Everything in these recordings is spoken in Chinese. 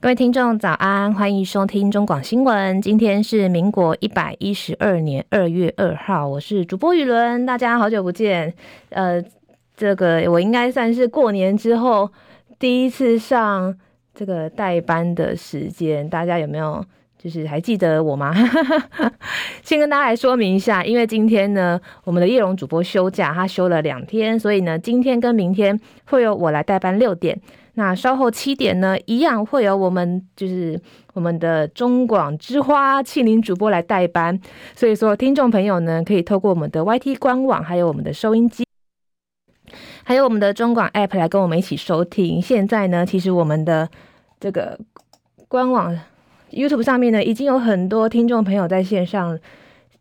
各位听众早安，欢迎收听中广新闻。今天是民国一百一十二年二月二号，我是主播雨伦，大家好久不见。呃，这个我应该算是过年之后第一次上这个代班的时间，大家有没有就是还记得我吗？先跟大家来说明一下，因为今天呢，我们的叶荣主播休假，他休了两天，所以呢，今天跟明天会由我来代班六点。那稍后七点呢，一样会有我们就是我们的中广之花庆铃主播来代班，所以说听众朋友呢，可以透过我们的 YT 官网，还有我们的收音机，还有我们的中广 App 来跟我们一起收听。现在呢，其实我们的这个官网 YouTube 上面呢，已经有很多听众朋友在线上，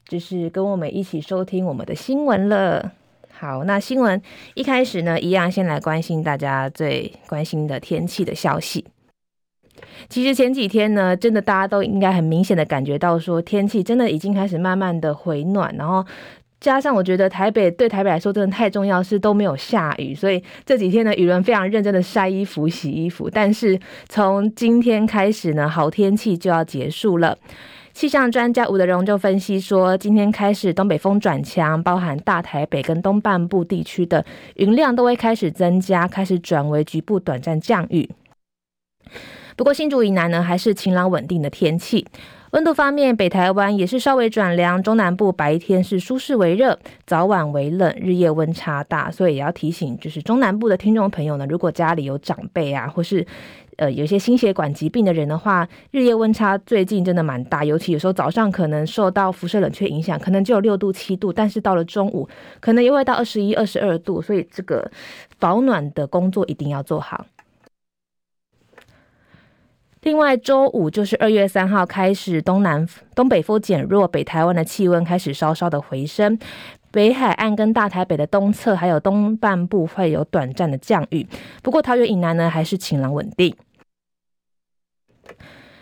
就是跟我们一起收听我们的新闻了。好，那新闻一开始呢，一样先来关心大家最关心的天气的消息。其实前几天呢，真的大家都应该很明显的感觉到说，天气真的已经开始慢慢的回暖，然后加上我觉得台北对台北来说真的太重要，是都没有下雨，所以这几天呢，雨伦非常认真的晒衣服、洗衣服。但是从今天开始呢，好天气就要结束了。气象专家吴德荣就分析说，今天开始东北风转强，包含大台北跟东半部地区的云量都会开始增加，开始转为局部短暂降雨。不过新竹以南呢，还是晴朗稳定的天气。温度方面，北台湾也是稍微转凉，中南部白天是舒适为热，早晚为冷，日夜温差大，所以也要提醒，就是中南部的听众朋友呢，如果家里有长辈啊，或是呃有些心血管疾病的人的话，日夜温差最近真的蛮大，尤其有时候早上可能受到辐射冷却影响，可能只有六度七度，但是到了中午可能又会到二十一、二十二度，所以这个保暖的工作一定要做好。另外，周五就是二月三号开始，东南东北风减弱，北台湾的气温开始稍稍的回升。北海岸跟大台北的东侧，还有东半部会有短暂的降雨。不过，桃园以南呢，还是晴朗稳定。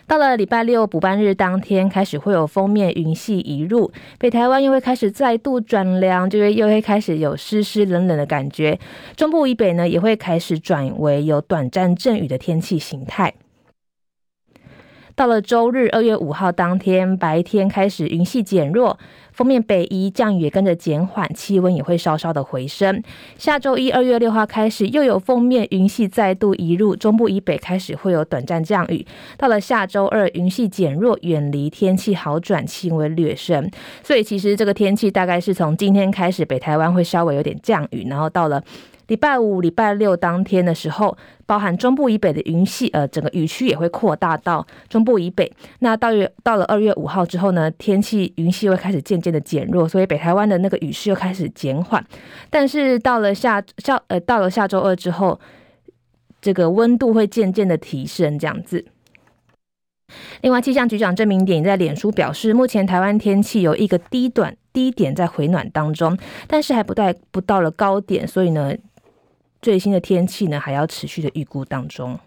到了礼拜六补班日当天，开始会有封面云系移入，北台湾又会开始再度转凉，就会又会开始有湿湿冷冷的感觉。中部以北呢，也会开始转为有短暂阵雨的天气形态。到了周日二月五号当天，白天开始云系减弱，锋面北移，降雨也跟着减缓，气温也会稍稍的回升。下周一二月六号开始，又有锋面云系再度移入，中部以北开始会有短暂降雨。到了下周二，云系减弱，远离，天气好转，气温略升。所以其实这个天气大概是从今天开始，北台湾会稍微有点降雨，然后到了。礼拜五、礼拜六当天的时候，包含中部以北的云系，呃，整个雨区也会扩大到中部以北。那到月到了二月五号之后呢，天气云系会开始渐渐的减弱，所以北台湾的那个雨势又开始减缓。但是到了下下呃到了下周二之后，这个温度会渐渐的提升，这样子。另外，气象局长郑明典在脸书表示，目前台湾天气有一个低短低点在回暖当中，但是还不带不到了高点，所以呢。最新的天气呢，还要持续的预估当中。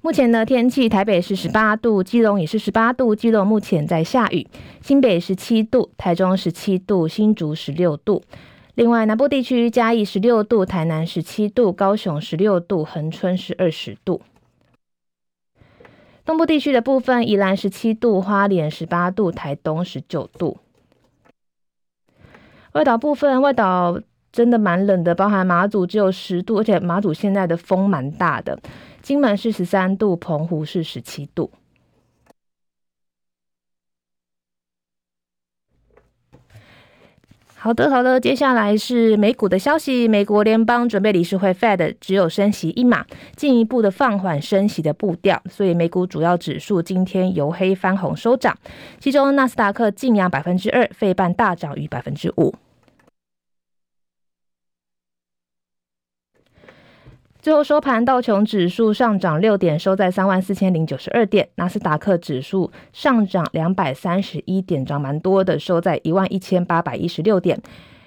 目前的天气，台北是十八度，基隆也是十八度，基隆目前在下雨。新北十七度，台中十七度，新竹十六度。另外，南部地区嘉义十六度，台南十七度，高雄十六度，恒春是二十度。东部地区的部分，宜兰十七度，花莲十八度，台东十九度。外岛部分，外岛真的蛮冷的，包含马祖只有十度，而且马祖现在的风蛮大的。金门是十三度，澎湖是十七度。好的，好的，接下来是美股的消息。美国联邦准备理事会 Fed 只有升息一码，进一步的放缓升息的步调，所以美股主要指数今天由黑翻红收涨，其中纳斯达克净扬百分之二，费半大涨逾百分之五。最后收盘，道琼指数上涨六点，收在三万四千零九十二点；纳斯达克指数上涨两百三十一点，涨蛮多的，收在一万一千八百一十六点；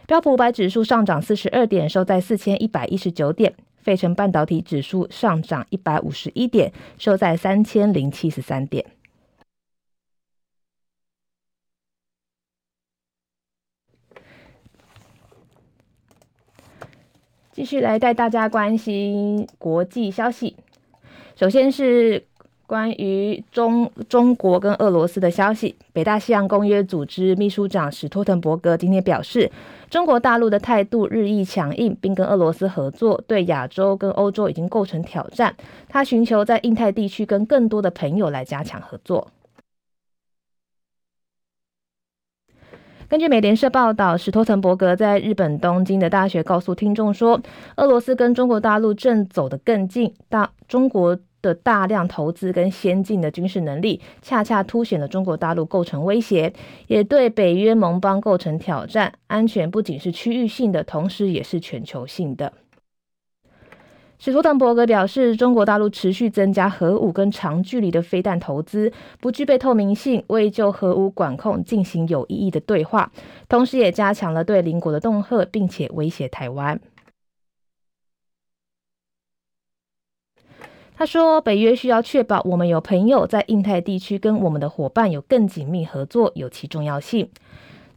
标普五百指数上涨四十二点，收在四千一百一十九点；费城半导体指数上涨一百五十一点，收在三千零七十三点。继续来带大家关心国际消息。首先是关于中中国跟俄罗斯的消息。北大西洋公约组织秘书长史托滕伯格今天表示，中国大陆的态度日益强硬，并跟俄罗斯合作，对亚洲跟欧洲已经构成挑战。他寻求在印太地区跟更多的朋友来加强合作。根据美联社报道，史托滕伯格在日本东京的大学告诉听众说，俄罗斯跟中国大陆正走得更近，大中国的大量投资跟先进的军事能力，恰恰凸显了中国大陆构成威胁，也对北约盟邦构成挑战。安全不仅是区域性的，同时也是全球性的。史托滕伯格表示，中国大陆持续增加核武跟长距离的飞弹投资，不具备透明性，未就核武管控进行有意义的对话，同时也加强了对邻国的恫吓，并且威胁台湾。他说，北约需要确保我们有朋友在印太地区跟我们的伙伴有更紧密合作，有其重要性。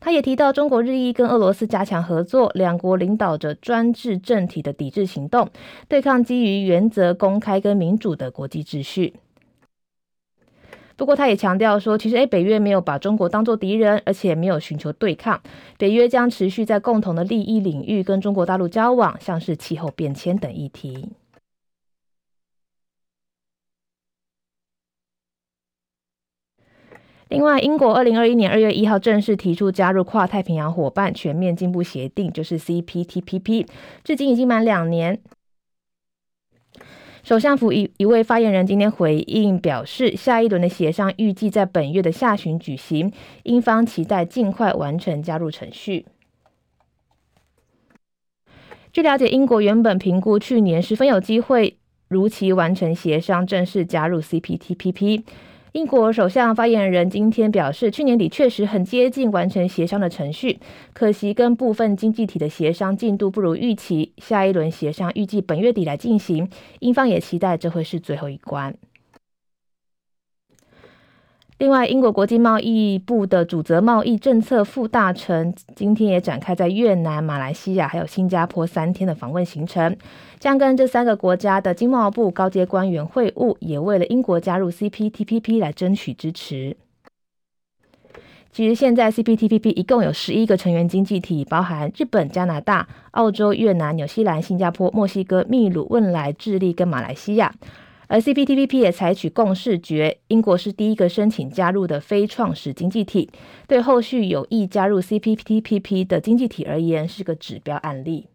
他也提到，中国日益跟俄罗斯加强合作，两国领导着专制政体的抵制行动，对抗基于原则、公开跟民主的国际秩序。不过，他也强调说，其实，诶，北约没有把中国当作敌人，而且没有寻求对抗。北约将持续在共同的利益领域跟中国大陆交往，像是气候变迁等议题。另外，英国二零二一年二月一号正式提出加入跨太平洋伙伴全面进步协定，就是 CPTPP，至今已经满两年。首相府一一位发言人今天回应表示，下一轮的协商预计在本月的下旬举行，英方期待尽快完成加入程序。据了解，英国原本评估去年十分有机会如期完成协商，正式加入 CPTPP。英国首相发言人今天表示，去年底确实很接近完成协商的程序，可惜跟部分经济体的协商进度不如预期。下一轮协商预计本月底来进行，英方也期待这会是最后一关。另外，英国国际贸易部的主责贸易政策副大臣今天也展开在越南、马来西亚还有新加坡三天的访问行程，将跟这三个国家的经贸部高阶官员会晤，也为了英国加入 CPTPP 来争取支持。其实，现在 CPTPP 一共有十一个成员经济体，包含日本、加拿大、澳洲、越南、纽西兰、新加坡、墨西哥、秘鲁、汶莱、智利跟马来西亚。而 CPTPP 也采取共识决，英国是第一个申请加入的非创始经济体，对后续有意加入 CPTPP 的经济体而言是个指标案例。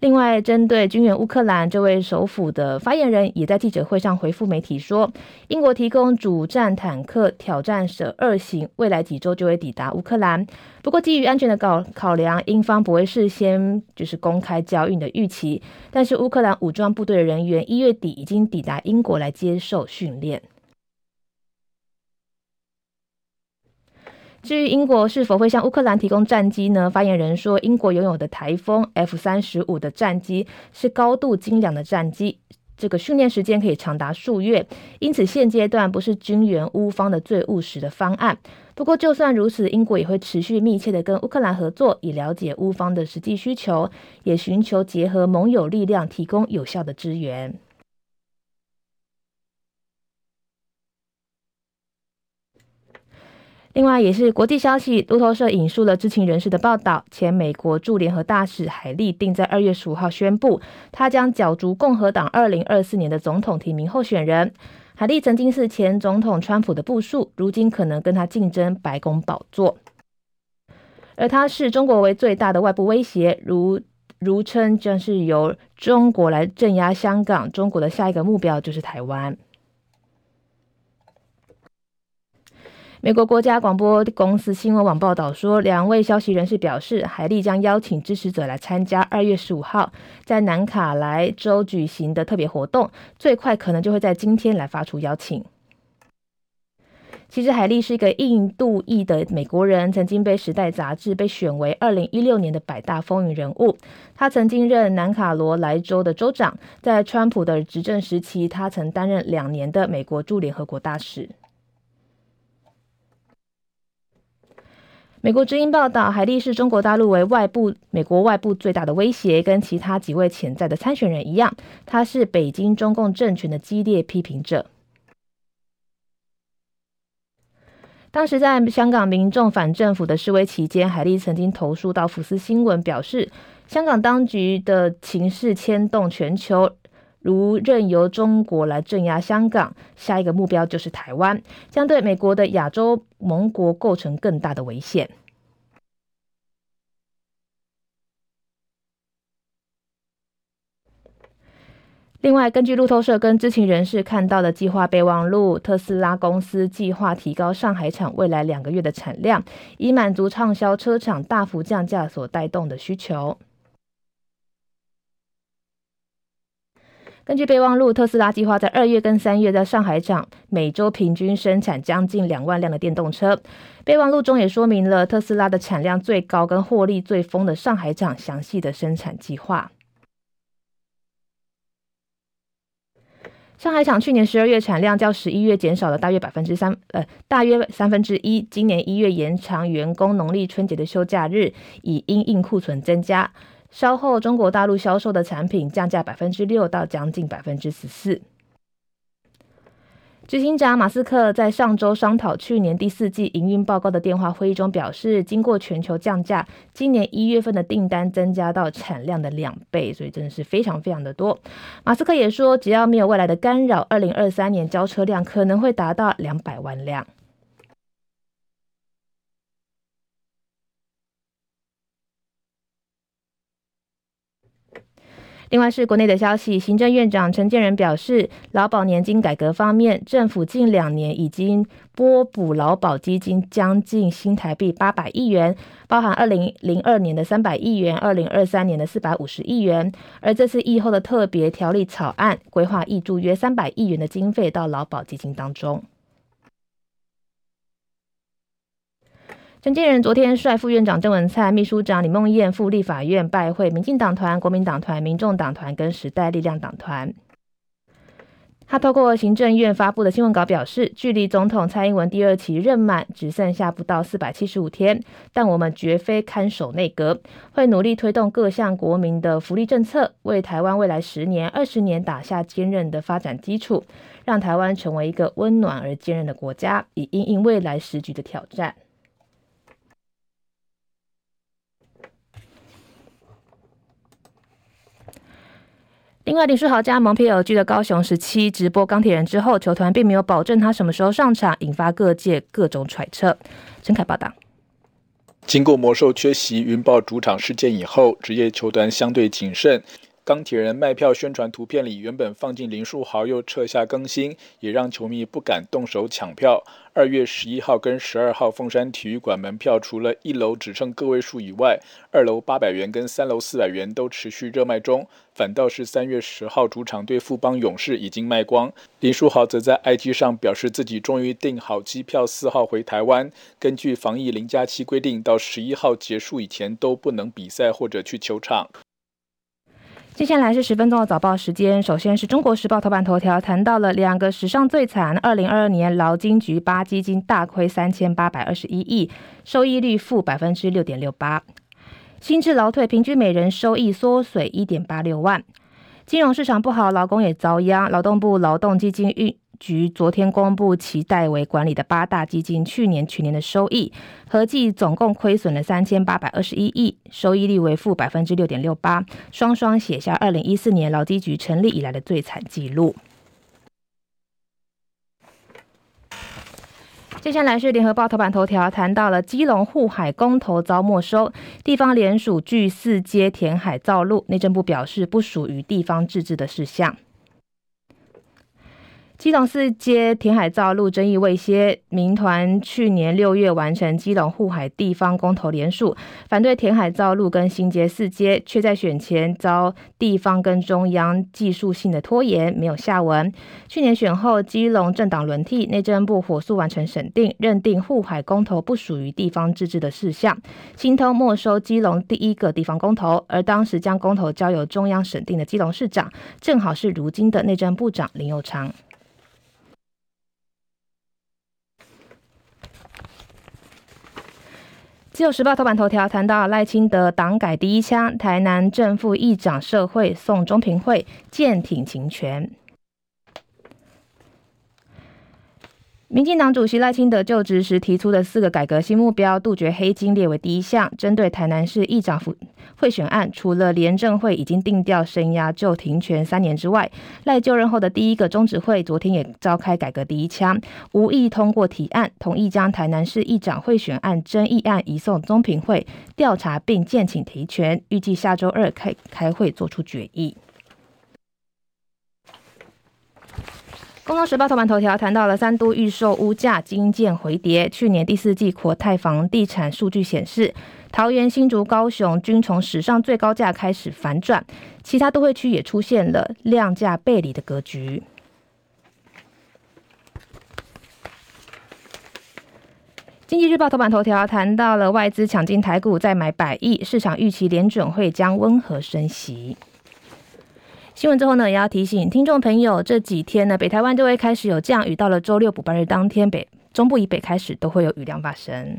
另外，针对军援乌克兰，这位首府的发言人也在记者会上回复媒体说，英国提供主战坦克挑战者二型，未来几周就会抵达乌克兰。不过，基于安全的考考量，英方不会事先就是公开交运的预期。但是，乌克兰武装部队的人员一月底已经抵达英国来接受训练。至于英国是否会向乌克兰提供战机呢？发言人说，英国拥有的台风 F 三十五的战机是高度精良的战机，这个训练时间可以长达数月，因此现阶段不是军援乌方的最务实的方案。不过，就算如此，英国也会持续密切的跟乌克兰合作，以了解乌方的实际需求，也寻求结合盟友力量，提供有效的支援。另外，也是国际消息，路透社引述了知情人士的报道，前美国驻联合大使海利定在二月十五号宣布，他将角逐共和党二零二四年的总统提名候选人。海利曾经是前总统川普的部属，如今可能跟他竞争白宫宝座。而他视中国为最大的外部威胁，如如称将是由中国来镇压香港，中国的下一个目标就是台湾。美国国家广播公司新闻网报道说，两位消息人士表示，海利将邀请支持者来参加二月十五号在南卡莱州举行的特别活动，最快可能就会在今天来发出邀请。其实，海利是一个印度裔的美国人，曾经被《时代》杂志被选为二零一六年的百大风云人物。他曾经任南卡罗来州的州长，在川普的执政时期，他曾担任两年的美国驻联合国大使。美国之音报道，海莉视中国大陆为外部美国外部最大的威胁，跟其他几位潜在的参选人一样，他是北京中共政权的激烈批评者。当时在香港民众反政府的示威期间，海莉曾经投诉到福斯新闻，表示香港当局的情势牵动全球，如任由中国来镇压香港，下一个目标就是台湾，将对美国的亚洲盟国构成更大的危险。另外，根据路透社跟知情人士看到的计划备忘录，特斯拉公司计划提高上海厂未来两个月的产量，以满足畅销车厂大幅降价所带动的需求。根据备忘录，特斯拉计划在二月跟三月在上海厂每周平均生产将近两万辆的电动车。备忘录中也说明了特斯拉的产量最高跟获利最丰的上海厂详细的生产计划。上海厂去年十二月产量较十一月减少了大约百分之三，呃，大约三分之一。今年一月延长员工农历春节的休假日，以因应库存增加。稍后中国大陆销售的产品降价百分之六到将近百分之十四。执行长马斯克在上周商讨去年第四季营运报告的电话会议中表示，经过全球降价，今年一月份的订单增加到产量的两倍，所以真的是非常非常的多。马斯克也说，只要没有未来的干扰，二零二三年交车量可能会达到两百万辆。另外是国内的消息，行政院长陈建仁表示，劳保年金改革方面，政府近两年已经拨补劳保基金将近新台币八百亿元，包含二零零二年的三百亿元，二零二三年的四百五十亿元，而这次议后的特别条例草案规划挹注约三百亿元的经费到劳保基金当中。陈建仁昨天率副院长郑文灿、秘书长李梦燕赴立法院拜会民进党团、国民党团、民众党团跟时代力量党团。他透过行政院发布的新闻稿表示，距离总统蔡英文第二期任满只剩下不到四百七十五天，但我们绝非看守内阁，会努力推动各项国民的福利政策，为台湾未来十年、二十年打下坚韧的发展基础，让台湾成为一个温暖而坚韧的国家，以应应未来时局的挑战。另外，林书豪加盟 PLG 的高雄十七直播钢铁人之后，球团并没有保证他什么时候上场，引发各界各种揣测。陈凯报道。经过魔兽缺席云豹主场事件以后，职业球团相对谨慎。钢铁人卖票宣传图片里原本放进林书豪，又撤下更新，也让球迷不敢动手抢票。二月十一号跟十二号凤山体育馆门票，除了一楼只剩个位数以外，二楼八百元跟三楼四百元都持续热卖中。反倒是三月十号主场对富邦勇士已经卖光。林书豪则在 IG 上表示自己终于订好机票，四号回台湾。根据防疫零加七规定，到十一号结束以前都不能比赛或者去球场。接下来是十分钟的早报时间。首先是中国时报头版头条，谈到了两个史上最惨。二零二二年劳金局八基金大亏三千八百二十一亿，收益率负百分之六点六八。新制劳退，平均每人收益缩水一点八六万。金融市场不好，劳工也遭殃。劳动部劳动基金运局昨天公布其代为管理的八大基金去年全年的收益，合计总共亏损了三千八百二十一亿，收益率为负百分之六点六八，双双写下二零一四年劳基局成立以来的最惨纪录。接下来是联合报头版头条，谈到了基隆护海公投遭没收，地方联署拒四街填海造陆，内政部表示不属于地方自治的事项。基隆四接填海造陆争议未歇，民团去年六月完成基隆护海地方公投联署，反对填海造陆跟新街四街，却在选前遭地方跟中央技术性的拖延，没有下文。去年选后，基隆政党轮替，内政部火速完成审定，认定护海公投不属于地方自治的事项，心头没收基隆第一个地方公投，而当时将公投交由中央审定的基隆市长，正好是如今的内政部长林佑昌。自由时报头版头条谈到赖清德党改第一枪，台南正副议长社会送中评会剑挺情权。民进党主席赖清德就职时提出的四个改革新目标，杜绝黑金列为第一项。针对台南市议长府贿选案，除了廉政会已经定调声押就停权三年之外，赖就任后的第一个中执会昨天也召开改革第一枪，无意通过提案，同意将台南市议长贿选案争议案移送中评会调查并建请提权，预计下周二开开会做出决议。《工商时报》头版头条谈到了三都预售屋价惊见回跌，去年第四季国泰房地产数据显示，桃园、新竹、高雄均从史上最高价开始反转，其他都会区也出现了量价背离的格局。《经济日报》头版头条谈到了外资抢进台股再买百亿，市场预期联准会将温和升息。新闻之后呢，也要提醒听众朋友，这几天呢，北台湾就会开始有降雨，到了周六补班日当天，北中部以北开始都会有雨量发生。